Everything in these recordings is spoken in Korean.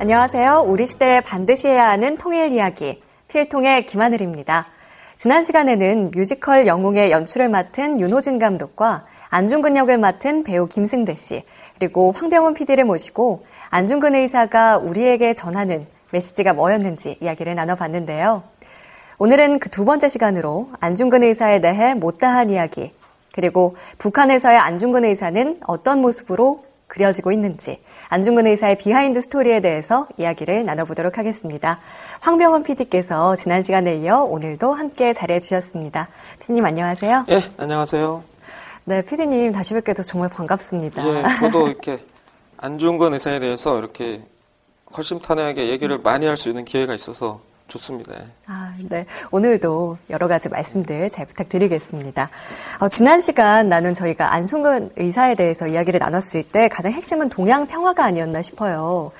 안녕하세요. 우리 시대에 반드시 해야 하는 통일 이야기, 필통의 김하늘입니다. 지난 시간에는 뮤지컬 영웅의 연출을 맡은 윤호진 감독과 안중근 역을 맡은 배우 김승대 씨, 그리고 황병훈 PD를 모시고 안중근 의사가 우리에게 전하는 메시지가 뭐였는지 이야기를 나눠봤는데요. 오늘은 그 두 번째 시간으로 안중근 의사에 대해 못다한 이야기, 그리고 북한에서의 안중근 의사는 어떤 모습으로 그려지고 있는지 안중근 의사의 비하인드 스토리에 대해서 이야기를 나눠보도록 하겠습니다. 황병원 PD께서 지난 시간에 이어 오늘도 함께 자리해 주셨습니다. PD님 안녕하세요. 예, 안녕하세요. 네, PD님 다시 뵙게 돼서 정말 반갑습니다. 예, 저도 이렇게 안중근 의사에 대해서 이렇게 허심탄회하게 얘기를 많이 할 수 있는 기회가 있어서 좋습니다. 아, 네. 오늘도 여러 가지 말씀들 잘 부탁드리겠습니다. 어, 지난 시간 나눈 저희가 안승근 의사에 대해서 이야기를 나눴을 때 가장 핵심은 동양 평화가 아니었나 싶어요.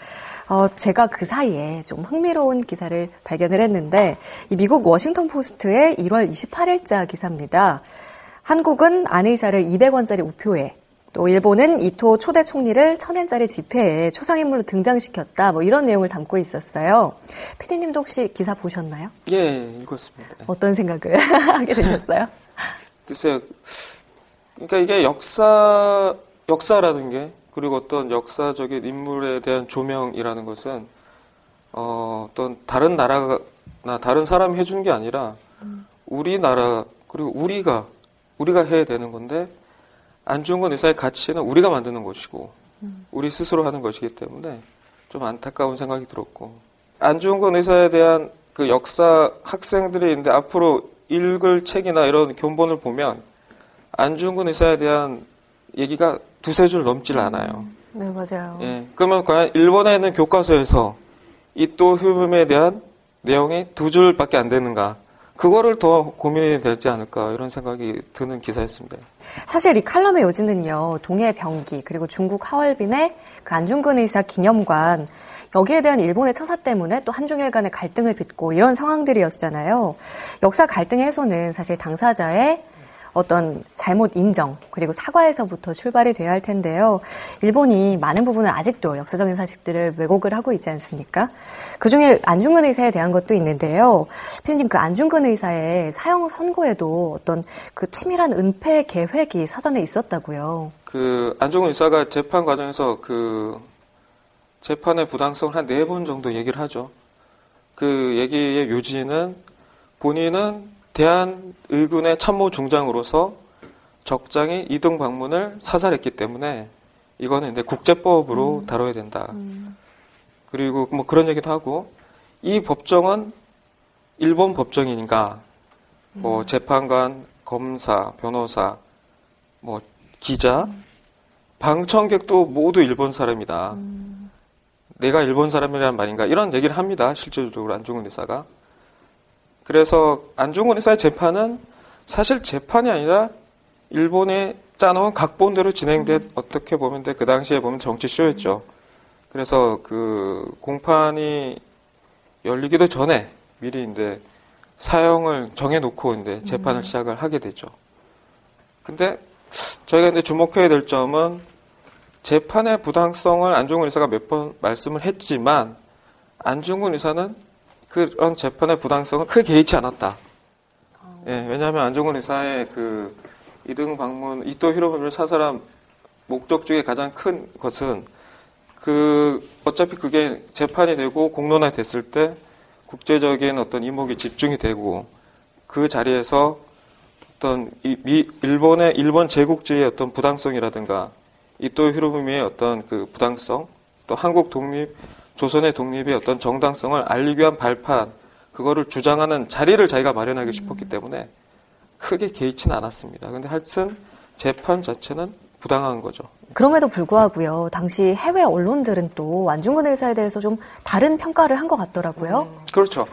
어, 제가 그 사이에 좀 흥미로운 기사를 발견을 했는데, 이 미국 워싱턴 포스트의 1월 28일자 기사입니다. 한국은 안 의사를 200원짜리 우표에, 또 일본은 이토 초대 총리를 천엔짜리 지폐에 초상인물로 등장시켰다. 뭐 이런 내용을 담고 있었어요. 피디님도 혹시 기사 보셨나요? 예, 읽었습니다. 어떤 생각을 하게 되셨어요? 글쎄요. 그러니까 이게 역사, 역사라는 게, 그리고 어떤 역사적인 인물에 대한 조명이라는 것은, 어, 어떤 다른 나라나 다른 사람이 해준 게 아니라, 우리나라, 그리고 우리가, 우리가 해야 되는 건데, 안중근 의사의 가치는 우리가 만드는 것이고, 우리 스스로 하는 것이기 때문에 좀 안타까운 생각이 들었고, 안중근 의사에 대한 그 역사 학생들이 있는데 앞으로 읽을 책이나 이런 교본을 보면 안중근 의사에 대한 얘기가 두세 줄 넘질 않아요. 네, 맞아요. 예. 그러면 과연 일본에 있는 교과서에서 이 또 효범에 대한 내용이 두 줄밖에 안 되는가? 그거를 더 고민이 되지 않을까 이런 생각이 드는 기사였습니다. 사실 이 칼럼의 요지는요, 동해 병기, 그리고 중국 하얼빈의 그 안중근 의사 기념관, 여기에 대한 일본의 처사 때문에 또 한중일 간의 갈등을 빚고 이런 상황들이었잖아요. 역사 갈등 해소는 사실 당사자의 어떤 잘못 인정 그리고 사과에서부터 출발이 돼야 할 텐데요. 일본이 많은 부분을 아직도 역사적인 사실들을 왜곡을 하고 있지 않습니까? 그중에 안중근 의사에 대한 것도 있는데요. 피디님 그 안중근 의사의 사형 선고에도 어떤 그 치밀한 은폐 계획이 사전에 있었다고요. 그 안중근 의사가 재판 과정에서 그 재판의 부당성을 한 네 번 정도 얘기를 하죠. 그 얘기의 요지는 본인은 대한의군의 참모 중장으로서 적장이 이등 방문을 사살했기 때문에 이거는 이제 국제법으로 음. 다뤄야 된다. 그리고 뭐 그런 얘기도 하고 이 법정은 일본 법정이니까 뭐 재판관, 검사, 변호사, 뭐 기자, 방청객도 모두 일본 사람이다. 내가 일본 사람이란 말인가 이런 얘기를 합니다. 실질적으로 안중근 의사가. 그래서 안중근 의사의 재판은 사실 재판이 아니라 일본에 짜놓은 각본대로 진행된 어떻게 보면 그 당시에 보면 정치 쇼였죠. 그래서 그 공판이 열리기도 전에 미리 이제 사형을 정해놓고 이제 재판을 시작을 하게 되죠. 근데 저희가 이제 주목해야 될 점은 재판의 부당성을 안중근 의사가 몇 번 말씀을 했지만 안중근 의사는 그런 재판의 부당성은 크게 개의치 않았다. 예, 왜냐하면 안종근 의사의 그 이등 방문 이토 히로부미를 사살한 목적 중에 가장 큰 것은 그 어차피 그게 재판이 되고 공론화 됐을 때 국제적인 어떤 이목이 집중이 되고 그 자리에서 어떤 이 미, 일본의 일본 제국주의의 어떤 부당성이라든가 이토 히로부미의 어떤 그 부당성 또 한국 독립 조선의 독립의 어떤 정당성을 알리기 위한 발판 그거를 주장하는 자리를 자기가 마련하기 싶었기 때문에 크게 개의치는 않았습니다. 근데 하여튼 재판 자체는 부당한 거죠. 그럼에도 불구하고요. 당시 해외 언론들은 또 안중근 의사에 대해서 좀 다른 평가를 한 것 같더라고요. 음, 그렇죠.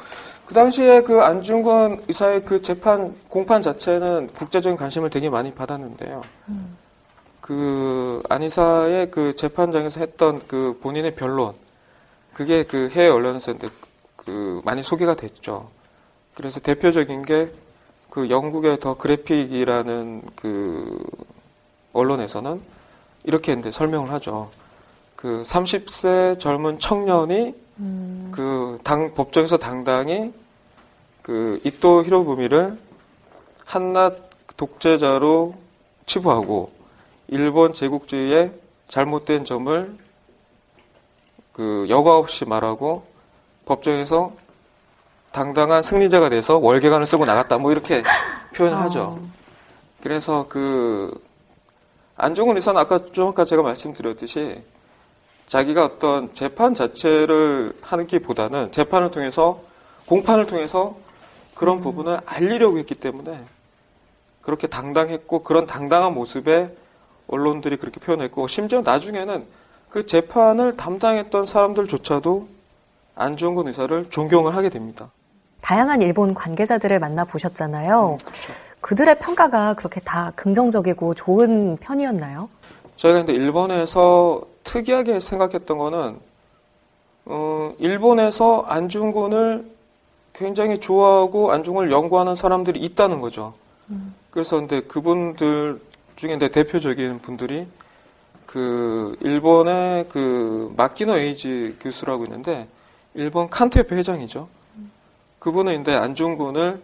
그 당시에 그 안중근 의사의 그 재판 공판 자체는 국제적인 관심을 되게 많이 받았는데요. 음. 그 안이사의 그 재판장에서 했던 그 본인의 변론 그게 그 해외 언론에서 그 많이 소개가 됐죠. 그래서 대표적인 게 그 영국의 더 그래픽이라는 그 언론에서는 이렇게 이제 설명을 하죠. 그 30세 젊은 청년이 음. 그당 법정에서 당당히 그 이토 히로부미를 한낱 독재자로 치부하고 일본 제국주의의 잘못된 점을 그 여과 없이 말하고 법정에서 당당한 승리자가 돼서 월계관을 쓰고 나갔다 뭐 이렇게 표현을 하죠. 어. 그래서 그 안종훈 의사는 아까 좀 아까 제가 말씀드렸듯이 자기가 어떤 재판 자체를 하는 기보다는 재판을 통해서 공판을 통해서 그런 음. 부분을 알리려고 했기 때문에 그렇게 당당했고 그런 당당한 모습에 언론들이 그렇게 표현했고 심지어 나중에는 그 재판을 담당했던 사람들조차도 안중근 의사를 존경을 하게 됩니다. 다양한 일본 관계자들을 만나 보셨잖아요. 음, 그렇죠. 그들의 평가가 그렇게 다 긍정적이고 좋은 편이었나요? 저희가 근데 일본에서 특이하게 생각했던 거는 어, 일본에서 안중근을 굉장히 좋아하고 안중근을 연구하는 사람들이 있다는 거죠. 음. 그래서 근데 그분들 중에 대표적인 분들이 그 일본의 그 마키노 에이지 교수라고 있는데 일본 칸트협회 회장이죠. 그분은 이제 안중근을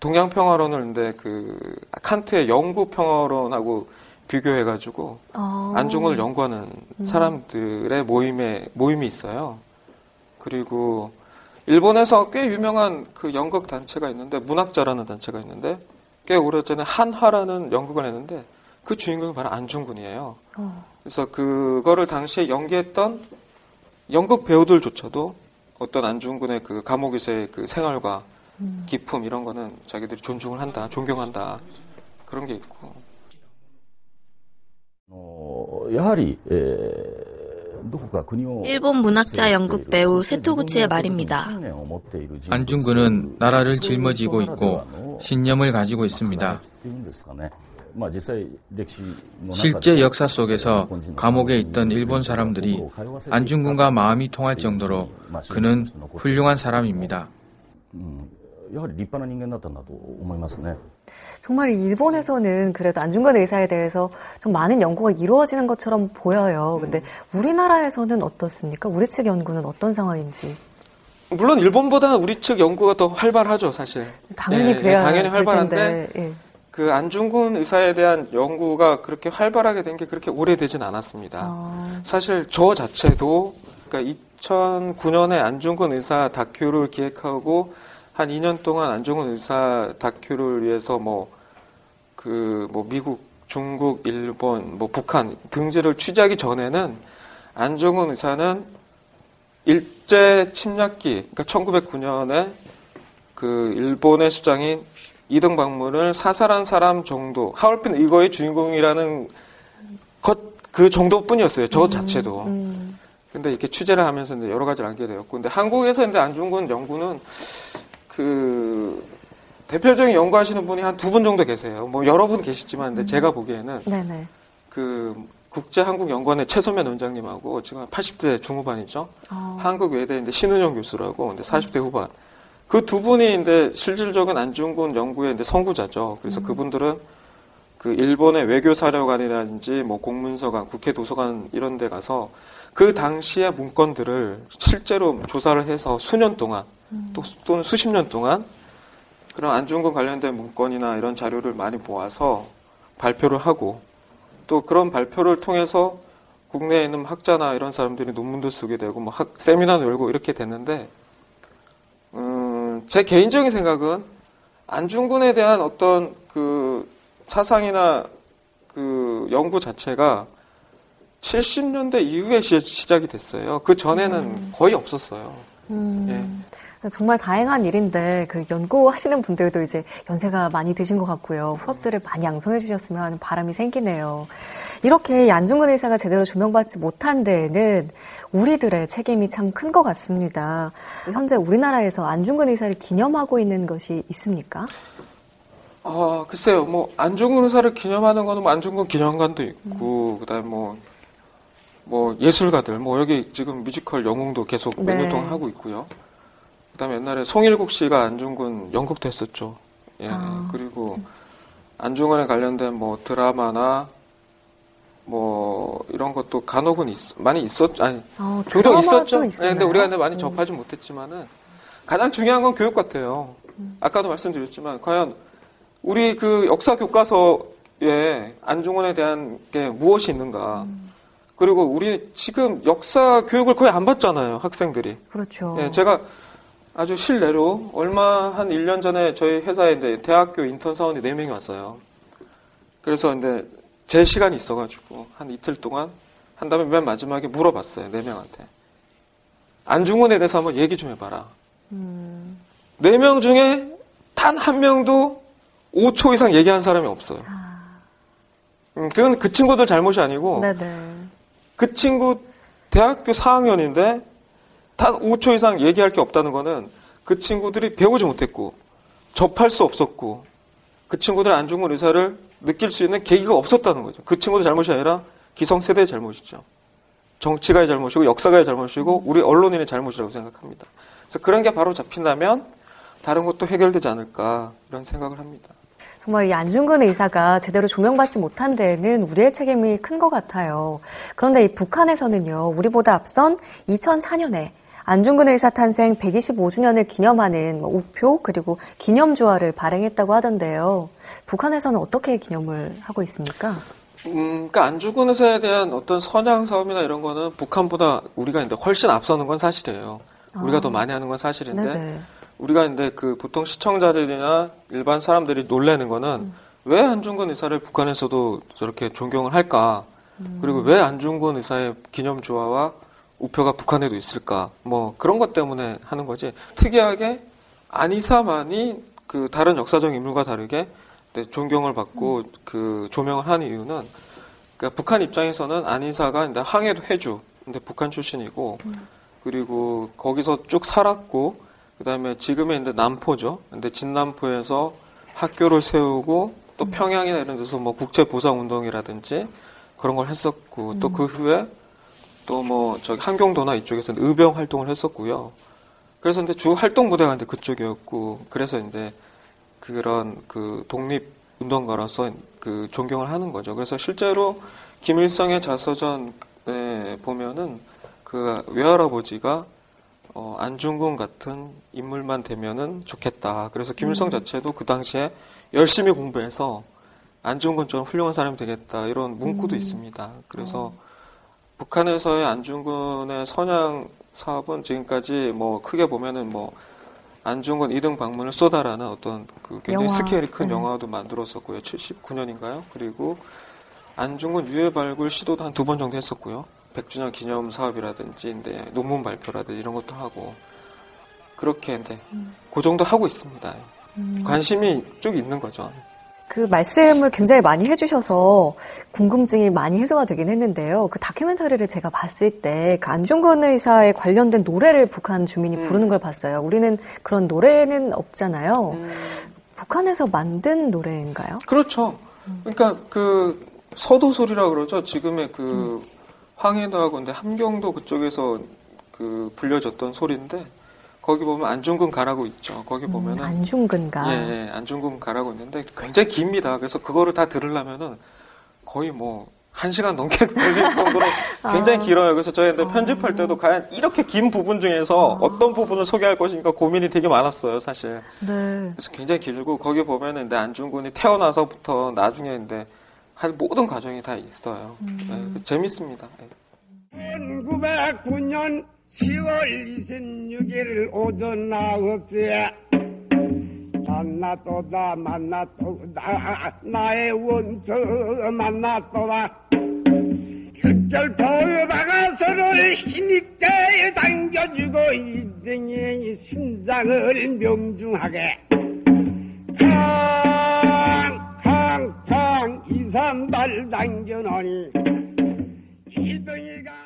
동양 평화론을 이제 그 칸트의 영구 평화론하고 비교해가지고 아. 안중근을 연구하는 음. 사람들의 모임에 모임이 있어요. 그리고 일본에서 꽤 유명한 그 연극 단체가 있는데 문학자라는 단체가 있는데 꽤 오래전에 한화라는 연극을 했는데 그 주인공이 바로 안중근이에요. 어. 그래서 그거를 당시에 연기했던 연극 배우들조차도 어떤 안중근의 그 감옥에서의 그 생활과 음. 기품 이런 거는 자기들이 존중을 한다, 존경한다 그런 게 있고. 어, 야하리 일본 문학자 연극 배우 세토구치의 말입니다. 안중근은 나라를 짊어지고 있고 신념을 가지고 있습니다. 실제 역사 속에서 감옥에 있던 일본 사람들이 안중근과 마음이 통할 정도로 그는 훌륭한 사람입니다. 정말 일본에서는 그래도 안중근 의사에 대해서 좀 많은 연구가 이루어지는 것처럼 보여요. 근데 우리나라에서는 어떻습니까? 우리 측 연구는 어떤 상황인지. 물론 일본보다는 우리 측 연구가 더 활발하죠, 사실. 당연히 네, 그래야 당연히 활발한데 예. 그 안중근 의사에 대한 연구가 그렇게 활발하게 된 게 그렇게 오래되진 않았습니다. 아. 사실 저 자체도 그러니까 2009년에 안중근 의사 다큐를 기획하고 한 2년 동안 안중근 의사 다큐를 위해서 뭐 그뭐 그뭐 미국, 중국, 일본, 뭐 북한 등지를 취재하기 전에는 안중근 의사는 일제 침략기, 그러니까 1909년에 그 일본의 수장인 이등 방문을 사살한 사람 정도 하얼빈 이거의 주인공이라는 것 그 정도뿐이었어요. 저 음, 자체도. 음. 근데 이렇게 취재를 하면서 이제 여러 가지를 알게 되었고, 근데 한국에서 이제 안중근 연구는 그 대표적인 연구하시는 분이 한 두 분 정도 계세요. 뭐 여러 분 계시지만, 근데 음. 제가 보기에는 네네. 그 국제한국연구원의 최소면 원장님하고 지금 80대 중후반이죠. 어. 한국외대인데 신은영 교수라고 근데 40대 후반. 그 두 분이 이제 실질적인 안중근 연구의 이제 선구자죠. 그래서 음. 그분들은 그 일본의 외교 사령관이라든지 뭐 공문서관, 국회 도서관 이런 데 가서 그 당시의 문건들을 실제로 조사를 해서 수년 동안 음. 또, 또는 수십 년 동안 그런 안중근 관련된 문건이나 이런 자료를 많이 모아서 발표를 하고 또 그런 발표를 통해서 국내에 있는 학자나 이런 사람들이 논문도 쓰게 되고 뭐 학, 세미나도 열고 이렇게 됐는데 음, 제 개인적인 생각은 안중근에 대한 어떤 그 사상이나 그 연구 자체가 70년대 이후에 시작이 됐어요. 그 전에는 음. 거의 없었어요. 음. 예. 정말 다행한 일인데 그 연구하시는 분들도 이제 연세가 많이 드신 것 같고요. 후업들을 많이 양성해 주셨으면 하는 바람이 생기네요. 이렇게 안중근 의사가 제대로 조명받지 못한 데에는 우리들의 책임이 참 큰 것 같습니다. 현재 우리나라에서 안중근 의사를 기념하고 있는 것이 있습니까? 아, 글쎄요. 뭐 안중근 의사를 기념하는 거는 뭐 안중근 기념관도 있고 음. 그다음에 뭐뭐 뭐 예술가들 뭐 여기 지금 뮤지컬 영웅도 계속 네. 동안 하고 있고요. 그다음에 옛날에 송일국 씨가 안중근 연극도 했었죠. 예. 아. 그리고 안중근에 관련된 뭐 드라마나 뭐 이런 것도 간혹은 있, 많이 있었 아니 어, 종종 있었죠. 네, 근데 우리가 근데 많이 음. 접하지 못했지만은 가장 중요한 건 교육 같아요. 음. 아까도 말씀드렸지만 과연 우리 그 역사 교과서에 안중근에 대한 게 무엇이 있는가? 음. 그리고 우리 지금 역사 교육을 거의 안 받잖아요, 학생들이. 그렇죠. 예, 제가 아주 실내로 얼마 한 1년 전에 저희 회사에 이제 대학교 인턴 사원이 4명이 왔어요. 그래서 근데 제 시간이 있어가지고 한 이틀 동안 한 다음에 맨 마지막에 물어봤어요. 4명한테. 안중근에 대해서 한번 얘기 좀 해봐라. 음. 4명 중에 단 한 명도 5초 이상 얘기한 사람이 없어요. 아. 음, 그건 그 친구들 잘못이 아니고 네네. 그 친구 대학교 4학년인데 단 5초 이상 얘기할 게 없다는 거는 그 친구들이 배우지 못했고 접할 수 없었고 그 친구들 안중근 의사를 느낄 수 있는 계기가 없었다는 거죠. 그 친구들 잘못이 아니라 기성세대의 잘못이죠. 정치가의 잘못이고 역사가의 잘못이고 우리 언론인의 잘못이라고 생각합니다. 그래서 그런 게 바로 잡힌다면 다른 것도 해결되지 않을까 이런 생각을 합니다. 정말 이 안중근 의사가 제대로 조명받지 못한 데에는 우리의 책임이 큰 것 같아요. 그런데 이 북한에서는요, 우리보다 앞선 2004년에 안중근 의사 탄생 125주년을 기념하는 뭐 우표 그리고 기념주화를 발행했다고 하던데요. 북한에서는 어떻게 기념을 하고 있습니까? 음, 그러니까 안중근 의사에 대한 어떤 선양 사업이나 이런 거는 북한보다 우리가 이제 훨씬 앞서는 건 사실이에요. 우리가 아. 더 많이 하는 건 사실인데 네네. 우리가 이제 그 보통 시청자들이나 일반 사람들이 놀래는 거는 음. 왜 안중근 의사를 북한에서도 저렇게 존경을 할까? 음. 그리고 왜 안중근 의사의 기념주화와 우표가 북한에도 있을까? 뭐 그런 것 때문에 하는 거지. 특이하게 안이사만이 그 다른 역사적 인물과 다르게 존경을 받고 음. 그 조명을 하는 이유는 그러니까 북한 입장에서는 안이사가 이제 항해도 해주, 근데 북한 출신이고 음. 그리고 거기서 쭉 살았고 그다음에 지금의 이제 남포죠. 근데 진남포에서 학교를 세우고 또 음. 평양이나 이런 데서 뭐 국제 보상 운동이라든지 그런 걸 했었고 또그 음. 후에 또 뭐 저기 한경도나 이쪽에서는 의병 활동을 했었고요. 그래서 이제 주 활동 부대가 이제 그쪽이었고 그래서 이제 그런 그 독립 운동가로서 그 존경을 하는 거죠. 그래서 실제로 김일성의 자서전에 보면은 그 외할아버지가 어, 안중근 같은 인물만 되면은 좋겠다. 그래서 김일성 음. 자체도 그 당시에 열심히 공부해서 안중근처럼 훌륭한 사람이 되겠다. 이런 문구도 음. 있습니다. 그래서 어. 북한에서의 안중근의 선양 사업은 지금까지 뭐 크게 보면은 뭐 안중근 이등 방문을 쏟아라는 어떤 그 굉장히 영화. 스케일이 큰 네. 영화도 만들었었고요. 79년인가요? 그리고 안중근 유해 발굴 시도도 한 두 번 정도 했었고요. 100주년 기념 사업이라든지 인데 논문 발표라든지 이런 것도 하고 그렇게 이제 음. 그 정도 하고 있습니다. 음. 관심이 쭉 있는 거죠. 그 말씀을 굉장히 많이 해주셔서 궁금증이 많이 해소가 되긴 했는데요. 그 다큐멘터리를 제가 봤을 때 그 안중근 의사에 관련된 노래를 북한 주민이 음. 부르는 걸 봤어요. 우리는 그런 노래는 없잖아요. 음. 북한에서 만든 노래인가요? 그렇죠. 그러니까 그 서도소리라 그러죠. 지금의 그 음. 황해도하고 근데 함경도 그쪽에서 그 불려졌던 소리인데 거기 보면 안중근 가라고 있죠. 거기 음, 보면은 음, 안중근 가. 예, 예, 안중근 가라고 있는데 굉장히 깁니다. 그래서 그거를 다 들으려면은 거의 뭐한 시간 넘게 걸릴 정도로 굉장히 아. 길어요. 그래서 저희한테 편집할 때도 과연 이렇게 긴 부분 중에서 어떤 부분을 소개할 것인가 고민이 되게 많았어요, 사실. 네. 그래서 굉장히 길고 거기 보면은 내 안중근이 태어나서부터 나중에 근데 할 모든 과정이 다 있어요. 음. 네, 재밌습니다. 네. 1909년 10월 26일 오전 9시에 만났도다 만났도다 나의 원수 만났도다. 흑절포에 박아서를 힘있게 당겨주고 이등의 신상을 명중하게. 탕탕탕 이삼발 당겨놓으니 이등이가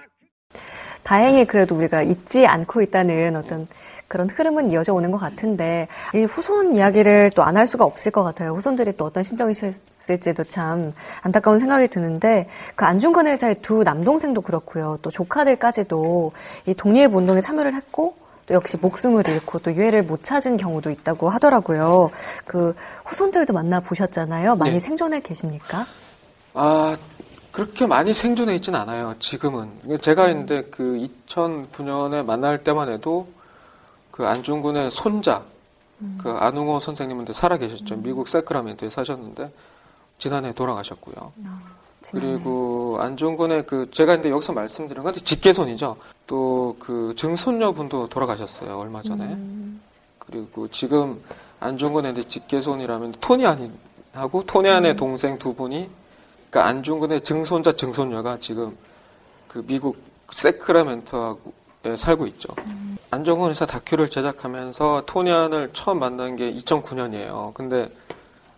다행히 그래도 우리가 잊지 않고 있다는 어떤 그런 흐름은 이어져 오는 것 같은데 이 후손 이야기를 또 안 할 수가 없을 것 같아요. 후손들이 또 어떤 심정이실지도 참 안타까운 생각이 드는데 그 안중근 회사의 두 남동생도 그렇고요. 또 조카들까지도 이 독립 운동에 참여를 했고 또 역시 목숨을 잃고 또 유해를 못 찾은 경우도 있다고 하더라고요. 그 후손들도 만나 보셨잖아요. 많이 네. 생존해 계십니까? 아, 그렇게 많이 생존해 있진 않아요, 지금은. 제가 있는데 그 2009년에 만날 때만 해도 그 안중근의 손자, 그 안웅호 선생님한테 살아 계셨죠. 미국 세크라멘토에 사셨는데 지난해 돌아가셨고요. 그리고 안중근의 그 제가 근데 여기서 말씀드린 건 직계손이죠. 또 그 증손녀분도 돌아가셨어요 얼마 전에. 그리고 지금 안중근의 직계손이라면 토니 안하고 토니 안의 동생 두 분이 그러니까 안중근의 증손자 증손녀가 지금 그 미국 세크라멘토에 살고 있죠. 안중근 의사 다큐를 제작하면서 토니안을 처음 만난 게 2009년이에요. 근데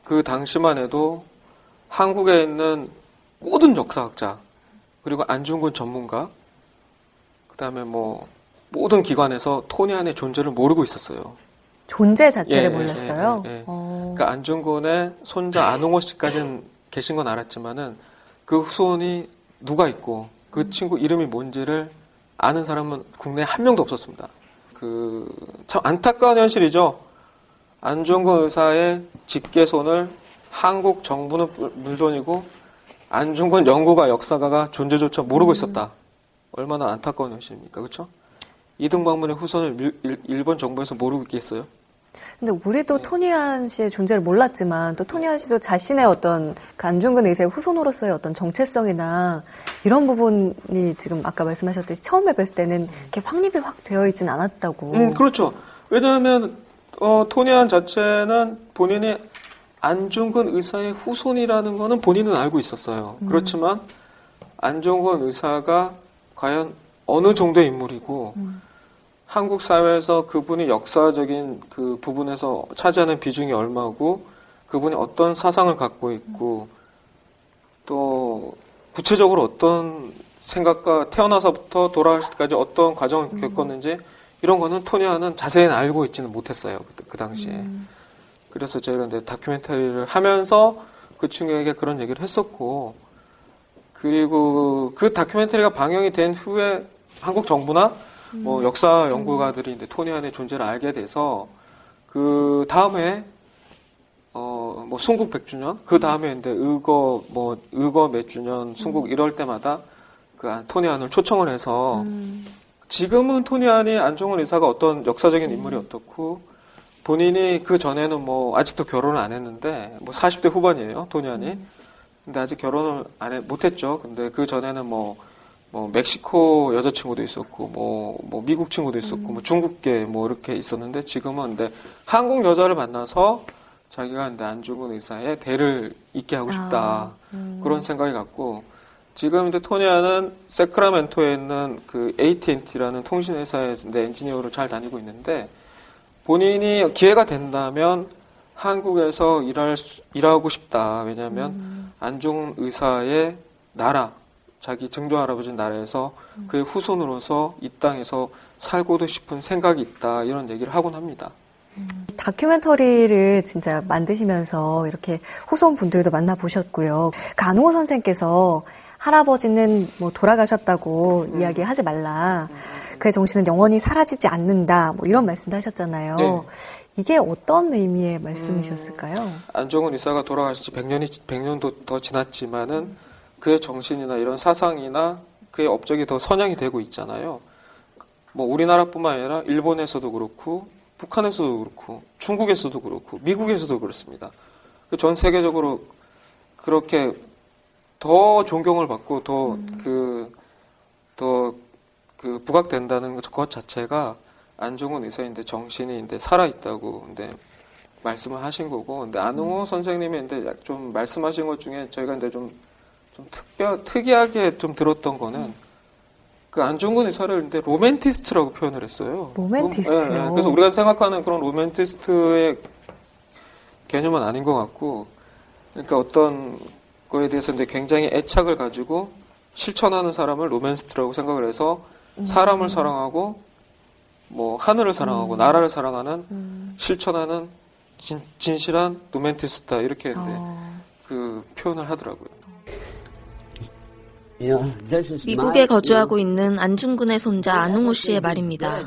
그 당시만 해도 한국에 있는 모든 역사학자 그리고 안중근 전문가 그다음에 뭐 모든 기관에서 토니안의 존재를 모르고 있었어요. 존재 자체를 예, 몰랐어요. 예, 예, 예. 어. 그러니까 안중근의 손자 안홍호 씨까지는 계신 건 알았지만은 그 후손이 누가 있고 그 친구 이름이 뭔지를 아는 사람은 국내에 한 명도 없었습니다. 그 참 안타까운 현실이죠. 안중근 의사의 직계손을 한국 정부는 물- 물론이고 안중근 연구가 역사가가 존재조차 모르고 있었다. 얼마나 안타까운 현실입니까, 그렇죠? 이등방문의 후손을 일본 정부에서 모르고 있겠어요? 근데 우리도 네. 토니안 씨의 존재를 몰랐지만 또 토니안 씨도 자신의 어떤 그 안중근 의사의 후손으로서의 어떤 정체성이나 이런 부분이 지금 아까 말씀하셨듯이 처음에 뵀을 때는 이렇게 확립이 확 되어 있진 않았다고. 음, 그렇죠. 왜냐하면 어, 토니안 자체는 본인이 안중근 의사의 후손이라는 거는 본인은 알고 있었어요. 그렇지만 안중근 의사가 과연 어느 정도의 인물이고 한국 사회에서 그분이 역사적인 그 부분에서 차지하는 비중이 얼마고 그분이 어떤 사상을 갖고 있고 또 구체적으로 어떤 생각과 태어나서부터 돌아갈 때까지 어떤 과정을 겪었는지 이런 거는 토니아는 자세히는 알고 있지는 못했어요 그, 그 당시에. 그래서 저희가 이제 다큐멘터리를 하면서 그 친구에게 그런 얘기를 했었고 그리고 그 다큐멘터리가 방영이 된 후에 한국 정부나 뭐 역사 연구가들이 이제 토니안의 존재를 알게 돼서 그 다음에 어 뭐 순국 100주년 그 다음에 이제 의거 뭐 의거 몇 주년 순국 이럴 때마다 그 안- 토니안을 초청을 해서 지금은 토니안이 안종훈 의사가 어떤 역사적인 인물이 어떻고 본인이 그 전에는 뭐 아직도 결혼을 안 했는데 뭐 40대 후반이에요 토니안이. 근데 아직 결혼을 안 해, 못했죠. 근데 그 전에는 뭐 뭐 멕시코 여자친구도 있었고 뭐, 뭐 미국 친구도 있었고 뭐 중국계 뭐 이렇게 있었는데 지금은 근데 한국 여자를 만나서 자기가 근데 안중근 의사의 대를 잇게 하고 싶다. 그런 생각이 갖고 지금 이제 토니아는 세크라멘토에 있는 그 AT&T라는 통신 회사에 이제 엔지니어로 잘 다니고 있는데 본인이 기회가 된다면 한국에서 일할 수- 일하고 싶다. 왜냐하면 안종 의사의 나라, 자기 증조 할아버지 나라에서 그의 후손으로서 이 땅에서 살고도 싶은 생각이 있다. 이런 얘기를 하곤 합니다. 다큐멘터리를 진짜 만드시면서 이렇게 후손 분들도 만나보셨고요. 그 안홍호 선생께서 할아버지는 뭐 돌아가셨다고 음. 이야기하지 말라. 그의 정신은 영원히 사라지지 않는다. 뭐 이런 말씀도 하셨잖아요. 네. 이게 어떤 의미의 말씀이셨을까요? 안종은 의사가 돌아가신 지 100년이 100년도 더 지났지만은 그의 정신이나 이런 사상이나 그의 업적이 더 선양이 되고 있잖아요. 뭐 우리나라뿐만 아니라 일본에서도 그렇고 북한에서도 그렇고 중국에서도 그렇고 미국에서도 그렇습니다. 그전 세계적으로 그렇게 더 존경을 받고 더욱더욱 부각된다는 것 자체가 안중근 의사인데 정신이 이 살아 있다고 근데 말씀을 하신 거고 근데 안홍호 선생님이 근데 좀 말씀하신 것 중에 저희가 근데 좀, 좀 특별 특이하게 좀 들었던 거는 그 안중근 의사를 근데 로맨티스트라고 표현을 했어요. 로맨티스트요. 그, 예, 예. 그래서 우리가 생각하는 그런 로맨티스트의 개념은 아닌 것 같고, 그러니까 어떤 거에 대해서 이제 굉장히 애착을 가지고 실천하는 사람을 로맨스트라고 생각을 해서 사람을 사랑하고 뭐 하늘을 사랑하고 나라를 사랑하는 실천하는 진, 진실한 로맨티스트다 이렇게 이제 그 표현을 하더라고요. 미국에 거주하고 있는 안중근의 손자 안웅호 씨의 말입니다.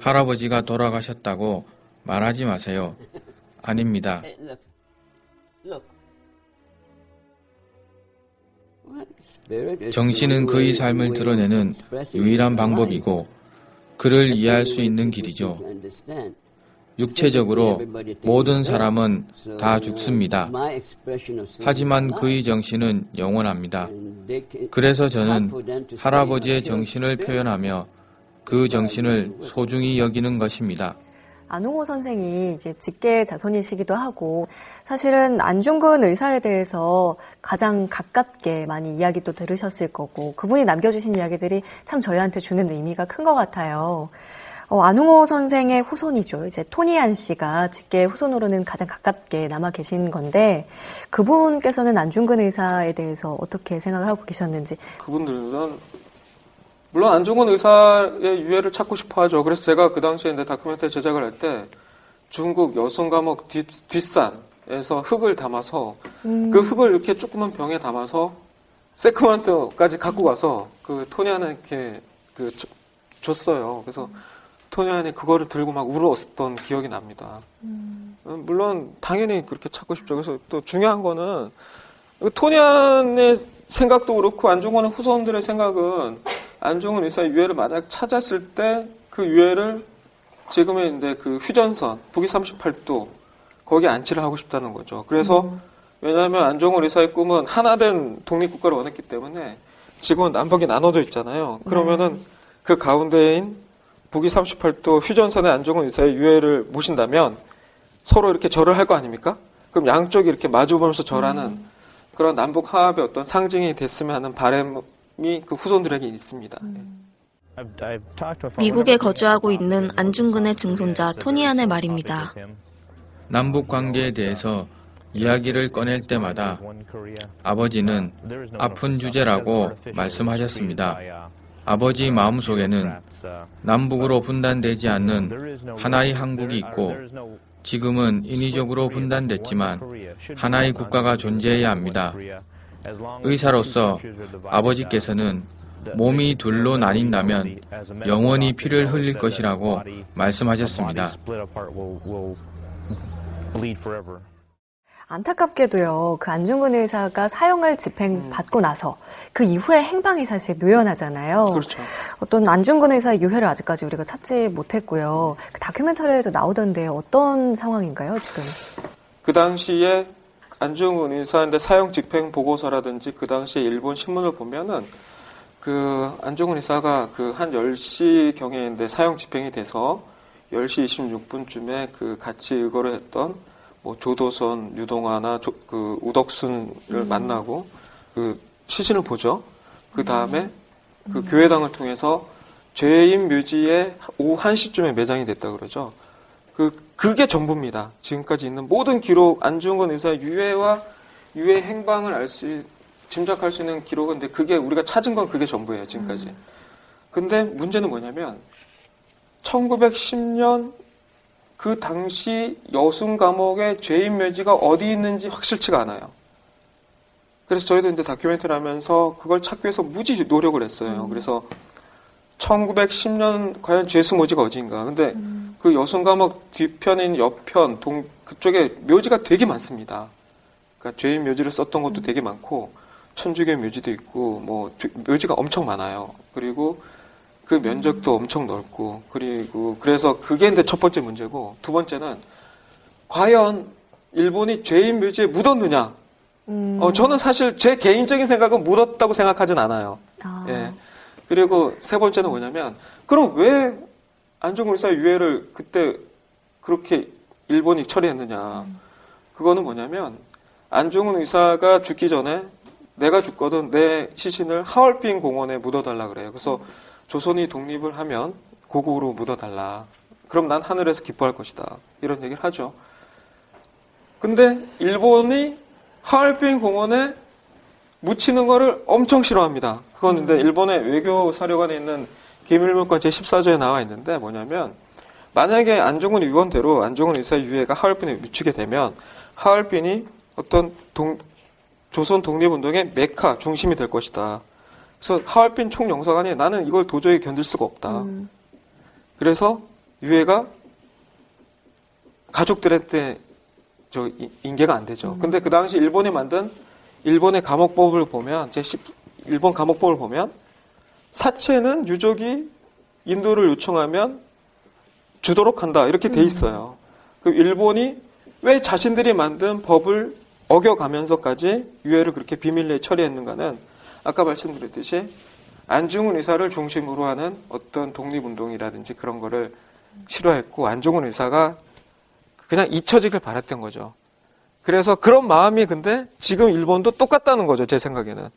할아버지가 돌아가셨다고 말하지 마세요. 아닙니다. 정신은 그의 삶을 드러내는 유일한 방법이고 그를 이해할 수 있는 길이죠. 육체적으로 모든 사람은 다 죽습니다. 하지만 그의 정신은 영원합니다. 그래서 저는 할아버지의 정신을 표현하며 그 정신을 소중히 여기는 것입니다. 안홍호 선생이 직계 자손이시기도 하고 사실은 안중근 의사에 대해서 가장 가깝게 많이 이야기도 들으셨을 거고 그분이 남겨주신 이야기들이 참 저희한테 주는 의미가 큰 것 같아요. 어, 안웅호 선생의 후손이죠. 이제 토니안 씨가 직계 후손으로는 가장 가깝게 남아 계신 건데 그분께서는 안중근 의사에 대해서 어떻게 생각을 하고 계셨는지. 그분들은 물론 안중근 의사의 유해를 찾고 싶어 하죠. 그래서 제가 그 당시에 이제 다큐멘터리 제작을 할 때 중국 여성 감옥 뒷, 뒷산에서 흙을 담아서 음. 그 흙을 이렇게 조그만 병에 담아서 세크먼트까지 갖고 가서 그 토니안에게 그 줬어요. 그래서 음. 토니안이 그거를 들고 막 울었던 기억이 납니다. 음. 물론 당연히 그렇게 찾고 싶죠. 그래서 또 중요한 거는 토니안의 생각도 그렇고 안종원의 후손들의 생각은 안종원 의사의 유해를 만약 찾았을 때 그 유해를 지금의 이제 그 휴전선 북위 38도 거기에 안치를 하고 싶다는 거죠. 그래서 음. 왜냐하면 안종원 의사의 꿈은 하나된 독립국가를 원했기 때문에 지금은 남북이 나눠져 있잖아요. 그러면은 네. 그 가운데인 북위 38도 휴전선의 안종훈 의사의 유해를 모신다면 서로 이렇게 절을 할 거 아닙니까? 그럼 양쪽이 이렇게 마주보면서 절하는 음. 그런 남북 화합의 어떤 상징이 됐으면 하는 바람이 그 후손들에게 있습니다. 음. 미국에 거주하고 있는 안중근의 증손자 토니안의 말입니다. 남북 관계에 대해서 이야기를 꺼낼 때마다 아버지는 아픈 주제라고 말씀하셨습니다. 아버지 마음속에는 남북으로 분단되지 않는 하나의 한국이 있고 지금은 인위적으로 분단됐지만 하나의 국가가 존재해야 합니다. 의사로서 아버지께서는 몸이 둘로 나뉜다면 영원히 피를 흘릴 것이라고 말씀하셨습니다. 안타깝게도요, 그 안중근 의사가 사형을 집행받고 음. 나서 그 이후의 행방이 사실 묘연하잖아요. 그렇죠. 어떤 안중근 의사의 유해를 아직까지 우리가 찾지 못했고요. 그 다큐멘터리에도 나오던데 어떤 상황인가요, 지금? 그 당시에 안중근 의사인데 사형 집행 보고서라든지 그 당시에 일본 신문을 보면은 그 안중근 의사가 그 한 10시 경에인데 사형 집행이 돼서 10시 26분쯤에 그 같이 의거를 했던 뭐 조도선, 유동화나 조, 그 우덕순을 음. 만나고 그 시신을 보죠. 그 다음에 음. 그 음. 교회당을 통해서 죄인 묘지에 오후 1시쯤에 매장이 됐다 그러죠. 그, 그게 전부입니다. 지금까지 있는 모든 기록, 안중근 의사의 유해와 유해 행방을 알 수, 짐작할 수 있는 기록은 근데 그게 우리가 찾은 건 그게 전부예요, 지금까지. 음. 근데 문제는 뭐냐면, 1910년 그 당시 여순 감옥의 죄인 묘지가 어디 있는지 확실치가 않아요. 그래서 저희도 이제 다큐멘터리 하면서 그걸 찾기 위해서 무지 노력을 했어요. 음. 그래서 1910년 과연 죄수 모지가 어디인가. 근데 음. 그 여순 감옥 뒤편인 옆편, 동, 그쪽에 묘지가 되게 많습니다. 그러니까 죄인 묘지를 썼던 것도 음. 되게 많고 천주교 묘지도 있고 뭐 묘지가 엄청 많아요. 그리고 그 면적도 엄청 넓고 그리고 그래서 그게 이제 첫 번째 문제고 두 번째는 과연 일본이 죄인 묘지에 묻었느냐? 음. 어, 저는 사실 제 개인적인 생각은 묻었다고 생각하진 않아요. 아. 예. 그리고 세 번째는 뭐냐면 그럼 왜 안중근 의사 유해를 그때 그렇게 일본이 처리했느냐? 음. 그거는 뭐냐면 안중근 의사가 죽기 전에 내가 죽거든 내 시신을 하얼빈 공원에 묻어달라 그래요. 그래서 조선이 독립을 하면 고국으로 묻어달라. 그럼 난 하늘에서 기뻐할 것이다. 이런 얘기를 하죠. 근데 일본이 하얼빈 공원에 묻히는 거를 엄청 싫어합니다. 그건 근데 일본의 외교 사료관에 있는 기밀문건 제14조에 나와 있는데 뭐냐면 만약에 안종훈 의원대로 안종훈 의사 유해가 하얼빈에 묻히게 되면 하얼빈이 어떤 동, 조선 독립운동의 메카 중심이 될 것이다. 그래서 하얼빈 총영사관이 나는 이걸 도저히 견딜 수가 없다. 음. 그래서 유해가 가족들한테 저 인계가 안 되죠. 음. 근데 그 당시 일본이 만든 일본의 감옥법을 보면 제 10, 일본 감옥법을 보면 사체는 유족이 인도를 요청하면 주도록 한다 이렇게 돼 음. 있어요. 그 일본이 왜 자신들이 만든 법을 어겨가면서까지 유해를 그렇게 비밀리에 처리했는가는 아까 말씀드렸듯이 안중근 의사를 중심으로 하는 어떤 독립운동이라든지 그런 거를 싫어했고 안중근 의사가 그냥 잊혀지길 바랐던 거죠. 그래서 그런 마음이 근데 지금 일본도 똑같다는 거죠. 제 생각에는.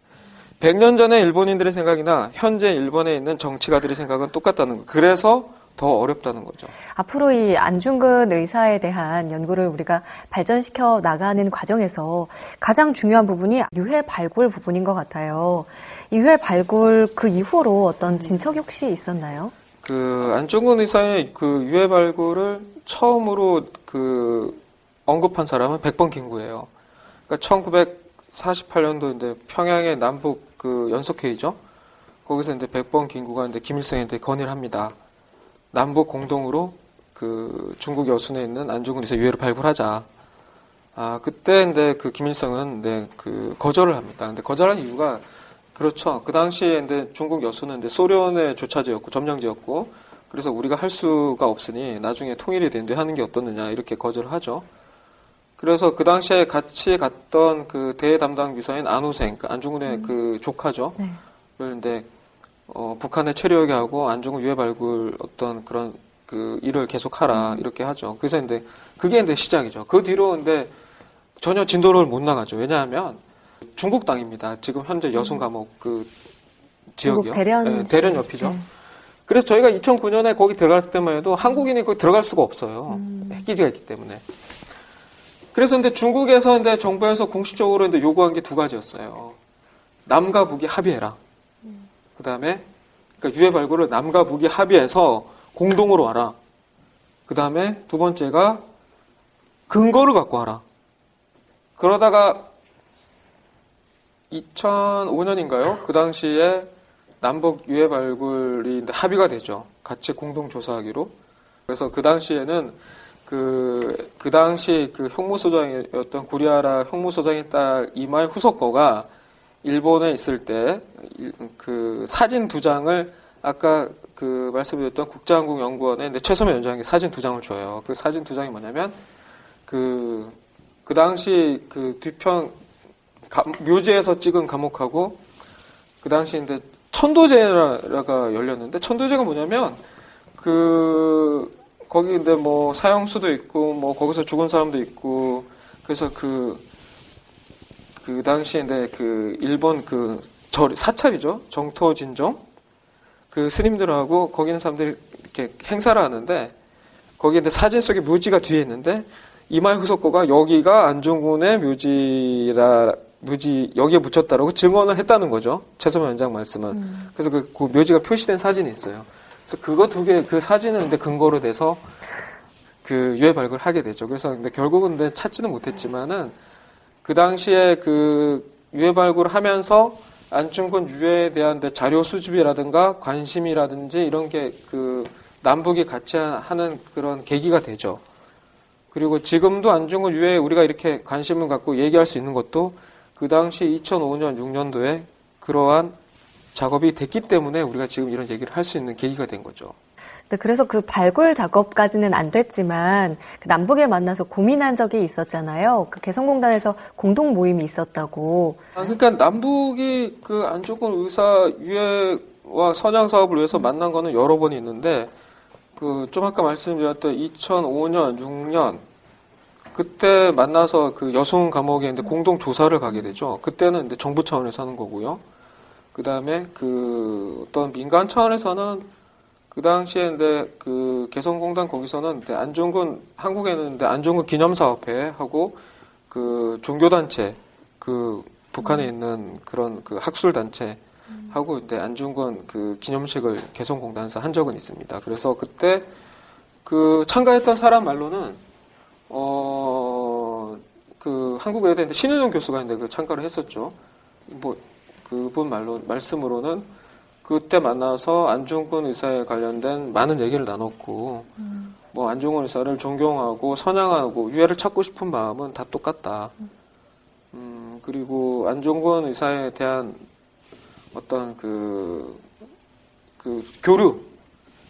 100년 전에 일본인들의 생각이나 현재 일본에 있는 정치가들의 생각은 똑같다는 거예요. 그래서 더 어렵다는 거죠. 앞으로 이 안중근 의사에 대한 연구를 우리가 발전시켜 나가는 과정에서 가장 중요한 부분이 유해 발굴 부분인 것 같아요. 유해 발굴 그 이후로 어떤 진척이 혹시 있었나요? 그 안중근 의사의 그 유해 발굴을 처음으로 그 언급한 사람은 백번 김구예요. 그러니까 1948년도인데 평양의 남북 그 연석회의죠. 거기서 이제 백번 김구가 이제 김일성한테 건의를 합니다. 남북 공동으로 그 중국 여순에 있는 안중근 의사 유해를 발굴하자. 아 그때 이제 그 김일성은 이제 그 거절을 합니다. 근데 거절한 이유가 그렇죠. 그 당시에 이제 중국 여수는 이제 소련의 조차지였고 점령지였고 그래서 우리가 할 수가 없으니 나중에 통일이 된뒤 하는 게 어떻느냐 이렇게 거절을 하죠. 그래서 그 당시에 같이 갔던 그 대담당 비서인 안우생, 그 안중근의 음. 그 조카죠. 네. 그런데 어, 북한에 체류하게 하고 안중근 유해 발굴 어떤 그런 그 일을 계속하라 음. 이렇게 하죠. 그래서 근데 그게 이제 시작이죠. 그 뒤로 근데 전혀 진도를 못 나가죠. 왜냐하면 중국 땅입니다. 지금 현재 여순 감옥 그 지역이요. 대련, 네, 대련 옆이죠. 네. 그래서 저희가 2009년에 거기 들어갔을 때만 해도 한국인이 거기 들어갈 수가 없어요. 음. 핵기지가 있기 때문에. 그래서 근데 중국에서 근데 정부에서 공식적으로 근데 요구한 게 두 가지였어요. 남과 북이 합의해라. 음. 그 다음에 그러니까 유해 발굴을 남과 북이 합의해서 공동으로 와라. 그 다음에 두 번째가 근거를 갖고 와라. 그러다가 2005년인가요? 그 당시에 남북 유해 발굴이 합의가 되죠. 같이 공동 조사하기로. 그래서 그 당시에는 그, 그 당시 그 형무소장이었던 구리아라 형무소장의 딸 이마의 후속거가 일본에 있을 때 그 사진 두 장을 아까 그 말씀드렸던 국장항공 연구원에 최소면 연장에 사진 두 장을 줘요. 그 사진 두 장이 뭐냐면 그, 그 당시 그 뒤편 묘지에서 찍은 감옥하고 그 당시 인데 천도제라가 열렸는데 천도제가 뭐냐면 그 거기 근데 뭐 사형수도 있고 뭐 거기서 죽은 사람도 있고 그래서 그 그그 당시에 근데 그 일본 그 절, 사찰이죠 정토 진정 그 스님들하고 거기 있는 사람들이 이렇게 행사를 하는데 거기 근데 사진 속에 묘지가 뒤에 있는데 이마의 후속거가 여기가 안중근의 묘지라 묘지 여기에 붙였다라고 증언을 했다는 거죠. 최소만 원장 말씀은. 음. 그래서 그, 그, 묘지가 표시된 사진이 있어요. 그래서 그거 두 개, 그 사진은 근데 근거로 돼서 그 유해 발굴을 하게 되죠. 그래서 근데 결국은 근데 찾지는 못했지만은 그 당시에 그 유해 발굴을 하면서 안중근 유해에 대한 자료 수집이라든가 관심이라든지 이런 게 그 남북이 같이 하는 그런 계기가 되죠. 그리고 지금도 안중근 유해에 우리가 이렇게 관심을 갖고 얘기할 수 있는 것도 그 당시 2005년 6년도에 그러한 작업이 됐기 때문에 우리가 지금 이런 얘기를 할 수 있는 계기가 된 거죠. 네, 그래서 그 발굴 작업까지는 안 됐지만 그 남북에 만나서 고민한 적이 있었잖아요. 그 개성공단에서 공동 모임이 있었다고. 아, 그러니까 남북이 그 안중근 의사 유해와 선양 사업을 위해서 만난 거는 여러 번이 있는데 그 좀 아까 말씀드렸던 2005년, 6년 그때 만나서 그 여순 감옥에 이제 공동 조사를 가게 되죠. 그때는 이제 정부 차원에서 하는 거고요. 그 다음에 그 어떤 민간 차원에서는 그 당시에 이제 그 개성공단 거기서는 이제 안중근 한국에는 이제 안중근 기념사업회 하고 그 종교단체 그 북한에 있는 그런 그 학술 단체 하고 이제 안중근 그 기념식을 개성공단에서 한 적은 있습니다. 그래서 그때 그 참가했던 사람 말로는 어 그 한국 외대 신은영 교수가 이제 그 참가를 했었죠. 뭐 그분 말로 말씀으로는 그때 만나서 안중근 의사에 관련된 많은 얘기를 나눴고 음. 뭐 안중근 의사를 존경하고 선양하고 유해를 찾고 싶은 마음은 다 똑같다. 음 그리고 안중근 의사에 대한 어떤 그, 그 교류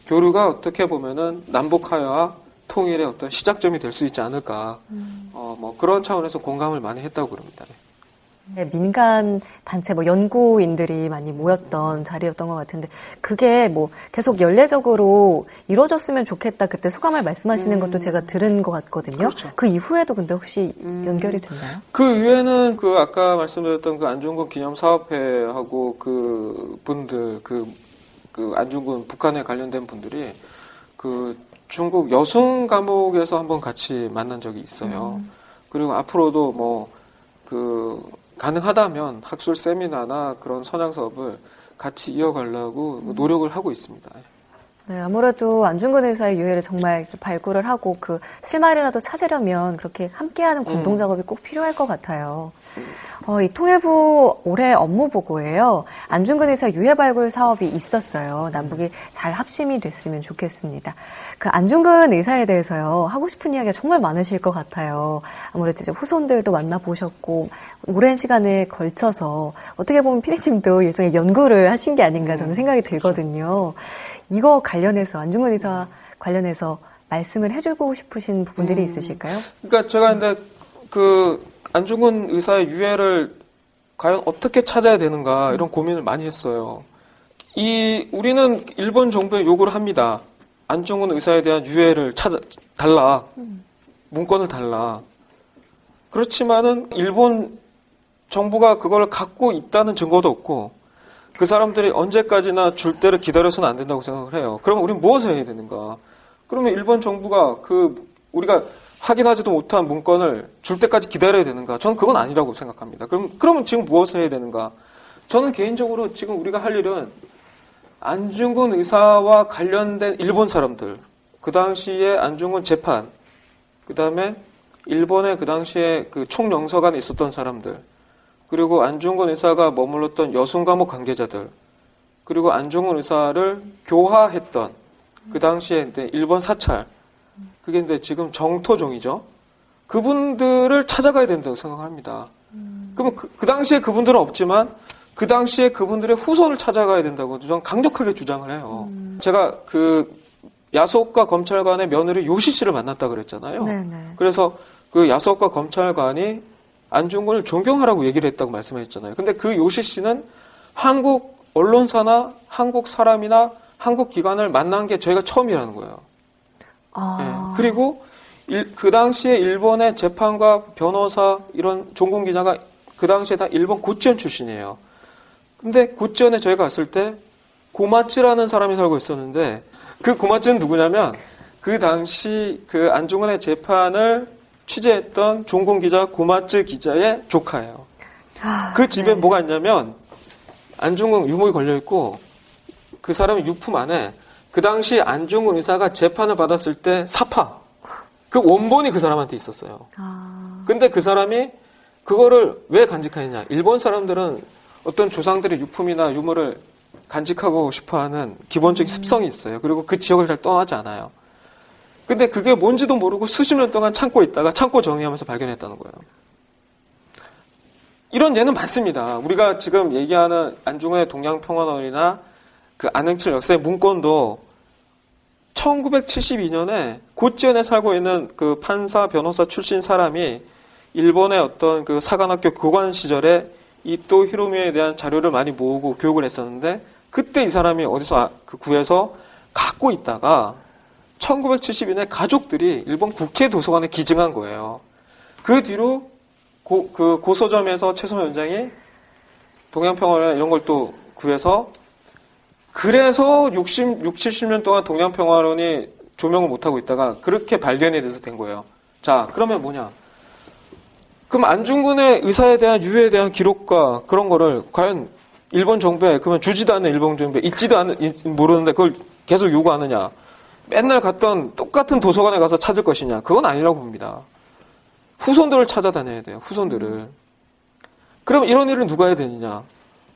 교류가 어떻게 보면은 남북하여와 통일의 어떤 시작점이 될 수 있지 않을까. 음. 어, 뭐 그런 차원에서 공감을 많이 했다고 그럽니다. 네, 민간 단체 뭐 연구인들이 많이 모였던 자리였던 것 같은데 그게 뭐 계속 연례적으로 이루어졌으면 좋겠다 그때 소감을 말씀하시는 음. 것도 제가 들은 것 같거든요. 그렇죠. 그 이후에도 근데 혹시 음. 연결이 됐나요? 그 이후에는 그 아까 말씀드렸던 그 안중근 기념 사업회하고 그 분들 그, 그 안중근 북한에 관련된 분들이 그 중국 여순 감옥에서 한번 같이 만난 적이 있어요. 음. 그리고 앞으로도 뭐그 가능하다면 학술 세미나나 그런 선양 사업을 같이 이어가려고 음. 노력을 하고 있습니다. 네, 아무래도 안중근 의사의 유해를 정말 발굴을 하고 그 실마리라도 찾으려면 그렇게 함께하는 공동 음. 작업이 꼭 필요할 것 같아요. 어, 이 통일부 올해 업무 보고에요. 안중근 의사 유해 발굴 사업이 있었어요. 남북이 잘 합심이 됐으면 좋겠습니다. 그 안중근 의사에 대해서요. 하고 싶은 이야기가 정말 많으실 것 같아요. 아무래도 이제 후손들도 만나보셨고 오랜 시간에 걸쳐서 어떻게 보면 피디님도 일종의 연구를 하신 게 아닌가 저는 음, 생각이 그렇죠. 들거든요. 이거 관련해서 안중근 의사 관련해서 말씀을 해주고 싶으신 부분들이 음, 있으실까요? 그러니까 제가 근데 그 안중근 의사의 유해를 과연 어떻게 찾아야 되는가 이런 고민을 많이 했어요. 이 우리는 일본 정부에 요구를 합니다. 안중근 의사에 대한 유해를 찾아 달라 문건을 달라. 그렇지만은 일본 정부가 그걸 갖고 있다는 증거도 없고 그 사람들이 언제까지나 줄 때를 기다려서는 안 된다고 생각을 해요. 그러면 우리는 무엇을 해야 되는가? 그러면 일본 정부가 그 우리가 확인하지도 못한 문건을 줄 때까지 기다려야 되는가? 저는 그건 아니라고 생각합니다. 그럼, 그러면 지금 무엇을 해야 되는가? 저는 개인적으로 지금 우리가 할 일은 안중근 의사와 관련된 일본 사람들, 그 당시에 안중근 재판, 그 다음에 일본의 그 당시에 그 총영서관에 있었던 사람들, 그리고 안중근 의사가 머물렀던 여순 감옥 관계자들, 그리고 안중근 의사를 교화했던 그 당시에 일본 사찰, 그게 이제 지금 정토종이죠. 그분들을 찾아가야 된다고 생각합니다. 음. 그러면 그, 그, 당시에 그분들은 없지만 그 당시에 그분들의 후손을 찾아가야 된다고 저는 강력하게 주장을 해요. 음. 제가 그 야속과 검찰관의 며느리 요시 씨를 만났다 그랬잖아요. 네네. 그래서 그 야속과 검찰관이 안중근을 존경하라고 얘기를 했다고 말씀하셨잖아요. 근데 그 요시 씨는 한국 언론사나 한국 사람이나 한국 기관을 만난 게 저희가 처음이라는 거예요. 아. 네. 그리고 일, 그 당시에 일본의 재판과 변호사 이런 종공 기자가 그 당시에 다 일본 고치현 출신이에요. 근데 고치현에 저희가 갔을 때 고마츠라는 사람이 살고 있었는데 그 고마츠는 누구냐면 그 당시 그 안중근의 재판을 취재했던 종공 기자 고마츠 기자의 조카예요. 아, 그 집에 네. 뭐가 있냐면 안중근 유목이 걸려 있고 그 사람의 유품 안에 그 당시 안중근 의사가 재판을 받았을 때 사파 그 원본이 그 사람한테 있었어요. 아. 근데 그 사람이 그거를 왜 간직하느냐? 일본 사람들은 어떤 조상들의 유품이나 유물을 간직하고 싶어하는 기본적인 음. 습성이 있어요. 그리고 그 지역을 잘 떠나지 않아요. 근데 그게 뭔지도 모르고 수십 년 동안 참고 있다가 참고 정리하면서 발견했다는 거예요. 이런 예는 많습니다. 우리가 지금 얘기하는 안중근의 동양평화론이나 그 안흥칠 역사의 문건도 1972년에 고지연에 살고 있는 그 판사 변호사 출신 사람이 일본의 어떤 그 사관학교 교관 시절에 이또 히로미에 대한 자료를 많이 모으고 교육을 했었는데 그때 이 사람이 어디서 아, 그 구해서 갖고 있다가 1972년에 가족들이 일본 국회 도서관에 기증한 거예요. 그 뒤로 고, 그 고서점에서 최선호 원장이 동양평화론 이런 걸 또 구해서 그래서 60, 60, 70년 동안 동양평화론이 조명을 못하고 있다가 그렇게 발견이 돼서 된 거예요. 자, 그러면 뭐냐. 그럼 안중근의 의사에 대한 유해에 대한 기록과 그런 거를 과연 일본 정부에 그러면 주지도 않는 일본 정부에 있지도 않는 모르는데 그걸 계속 요구하느냐. 맨날 갔던 똑같은 도서관에 가서 찾을 것이냐. 그건 아니라고 봅니다. 후손들을 찾아다녀야 돼요. 후손들을. 그럼 이런 일을 누가 해야 되느냐.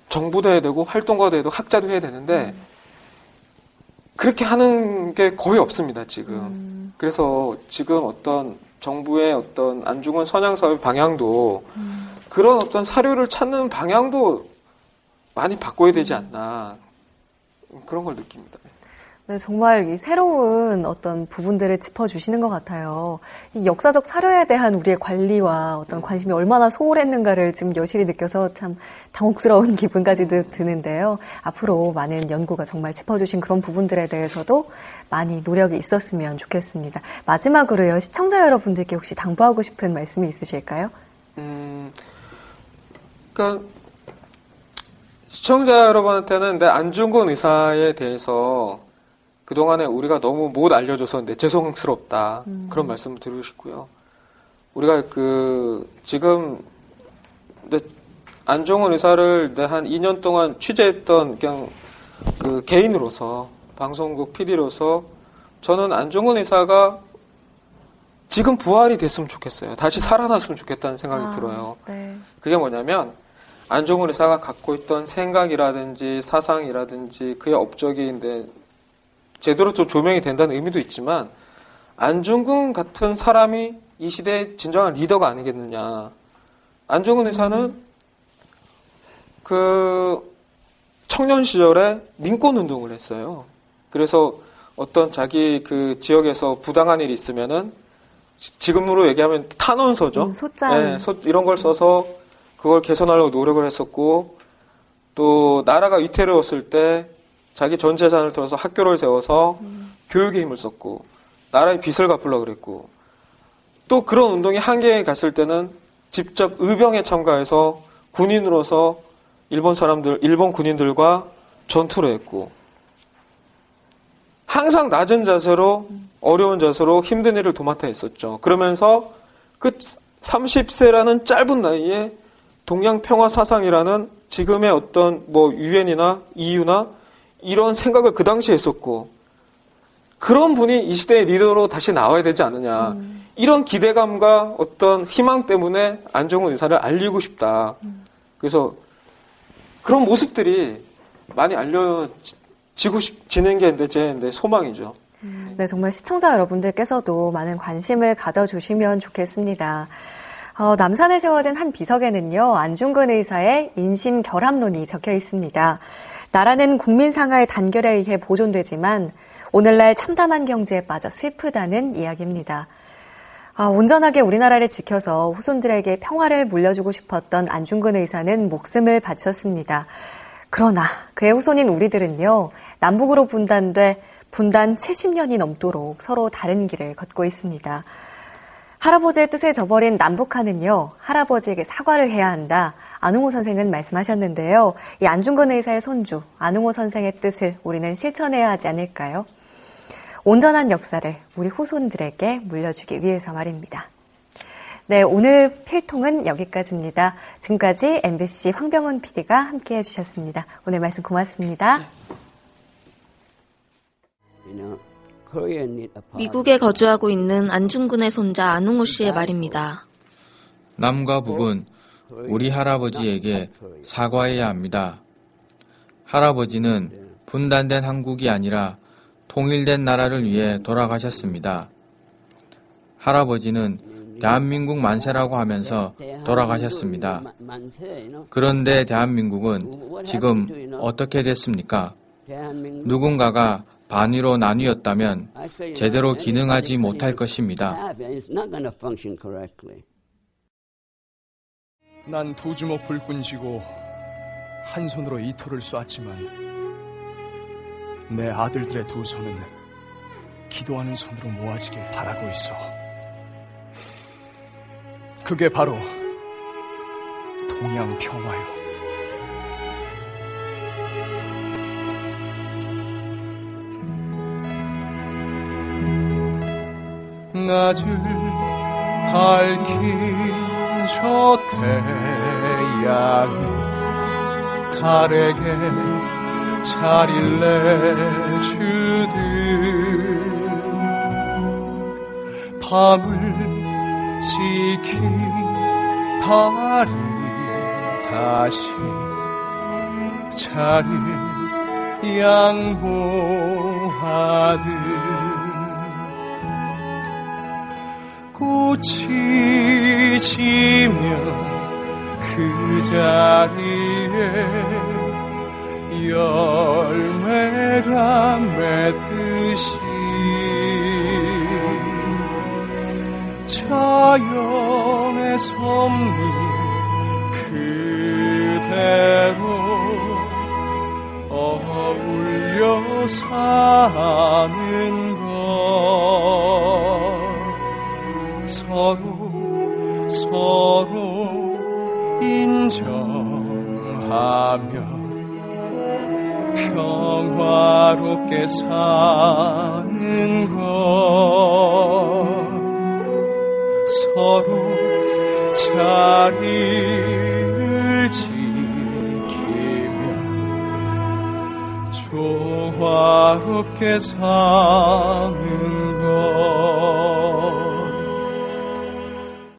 정부도 해야 되고 활동가도 해야 되고 학자도 해야 되는데 그렇게 하는 게 거의 없습니다. 지금. 음. 그래서 지금 어떤 정부의 어떤 안중근 선양사의 방향도 음. 그런 어떤 사료를 찾는 방향도 많이 바꿔야 되지 않나 그런 걸 느낍니다. 네, 정말 이 새로운 어떤 부분들을 짚어주시는 것 같아요. 이 역사적 사료에 대한 우리의 관리와 어떤 관심이 얼마나 소홀했는가를 지금 여실히 느껴서 참 당혹스러운 기분까지도 드는데요. 앞으로 많은 연구가 정말 짚어주신 그런 부분들에 대해서도 많이 노력이 있었으면 좋겠습니다. 마지막으로요, 시청자 여러분들께 혹시 당부하고 싶은 말씀이 있으실까요? 음, 그러니까 시청자 여러분한테는 내 안중근 의사에 대해서 그동안에 우리가 너무 못 알려줘서 내 죄송스럽다. 음. 그런 말씀을 드리고 싶고요. 우리가 그, 지금, 내 안종원 의사를 내한 2년 동안 취재했던 그냥 그 개인으로서, 방송국 PD로서 저는 안종원 의사가 지금 부활이 됐으면 좋겠어요. 다시 살아났으면 좋겠다는 생각이 아, 들어요. 네. 그게 뭐냐면, 안종원 의사가 갖고 있던 생각이라든지 사상이라든지 그의 업적인데 제 대로 좀 조명이 된다는 의미도 있지만 안중근 같은 사람이 이 시대의 진정한 리더가 아니겠느냐. 안중근 의사는 그 청년 시절에 민권 운동을 했어요. 그래서 어떤 자기 그 지역에서 부당한 일이 있으면은 지금으로 얘기하면 탄원서죠. 음, 소장. 네, 소, 이런 걸 써서 그걸 개선하려고 노력을 했었고 또 나라가 위태로웠을 때 자기 전 재산을 들어서 학교를 세워서 음. 교육에 힘을 썼고 나라의 빚을 갚으려고 그랬고 또 그런 운동이 한계에 갔을 때는 직접 의병에 참가해서 군인으로서 일본 사람들, 일본 군인들과 전투를 했고 항상 낮은 자세로 어려운 자세로 힘든 일을 도맡아 했었죠. 그러면서 그 30세라는 짧은 나이에 동양 평화 사상이라는 지금의 어떤 뭐 유엔이나 EU나 이런 생각을 그 당시에 했었고 그런 분이 이 시대의 리더로 다시 나와야 되지 않느냐. 음. 이런 기대감과 어떤 희망 때문에 안정훈 의사를 알리고 싶다. 음. 그래서 그런 모습들이 많이 알려지고 싶지는 게제 소망이죠. 음. 네, 정말 시청자 여러분들께서도 많은 관심을 가져주시면 좋겠습니다. 어, 남산에 세워진 한 비석에는요, 안중근 의사의 인심 결합론이 적혀 있습니다. 나라는 국민 상하의 단결에 의해 보존되지만 오늘날 참담한 경제에 빠져 슬프다는 이야기입니다. 아, 온전하게 우리나라를 지켜서 후손들에게 평화를 물려주고 싶었던 안중근 의사는 목숨을 바쳤습니다. 그러나 그의 후손인 우리들은요, 남북으로 분단돼 분단 70년이 넘도록 서로 다른 길을 걷고 있습니다. 할아버지의 뜻을 저버린 남북한은요, 할아버지에게 사과를 해야 한다. 안웅호 선생은 말씀하셨는데요. 이 안중근 의사의 손주, 안웅호 선생의 뜻을 우리는 실천해야 하지 않을까요? 온전한 역사를 우리 후손들에게 물려주기 위해서 말입니다. 네, 오늘 필통은 여기까지입니다. 지금까지 MBC 황병훈 PD가 함께 해주셨습니다. 오늘 말씀 고맙습니다. 미국에 거주하고 있는 안중근의 손자 안웅호 씨의 말입니다. 남과 북은 우리 할아버지에게 사과해야 합니다. 할아버지는 분단된 한국이 아니라 통일된 나라를 위해 돌아가셨습니다. 할아버지는 대한민국 만세라고 하면서 돌아가셨습니다. 그런데 대한민국은 지금 어떻게 됐습니까? 누군가가 반위로 나뉘었다면 제대로 기능하지 못할 것입니다. 난 두 주먹 불끈 쥐고 한 손으로 이토를 쐈지만 내 아들들의 두 손은 기도하는 손으로 모아지길 바라고 있어. 그게 바로 동양 평화요. 낮을 밝힌 저 태양이 달에게 자리를 내주듯 밤을 지킨 달이 다시 자리 양보하듯 꽃이 지면 그 자리에 열매가 맺듯이 자연의 섭리 그대로 어울려 사는 것 서로 인정하며 평화롭게 사는 것. 서로 자리를 지키며 조화롭게 사는 것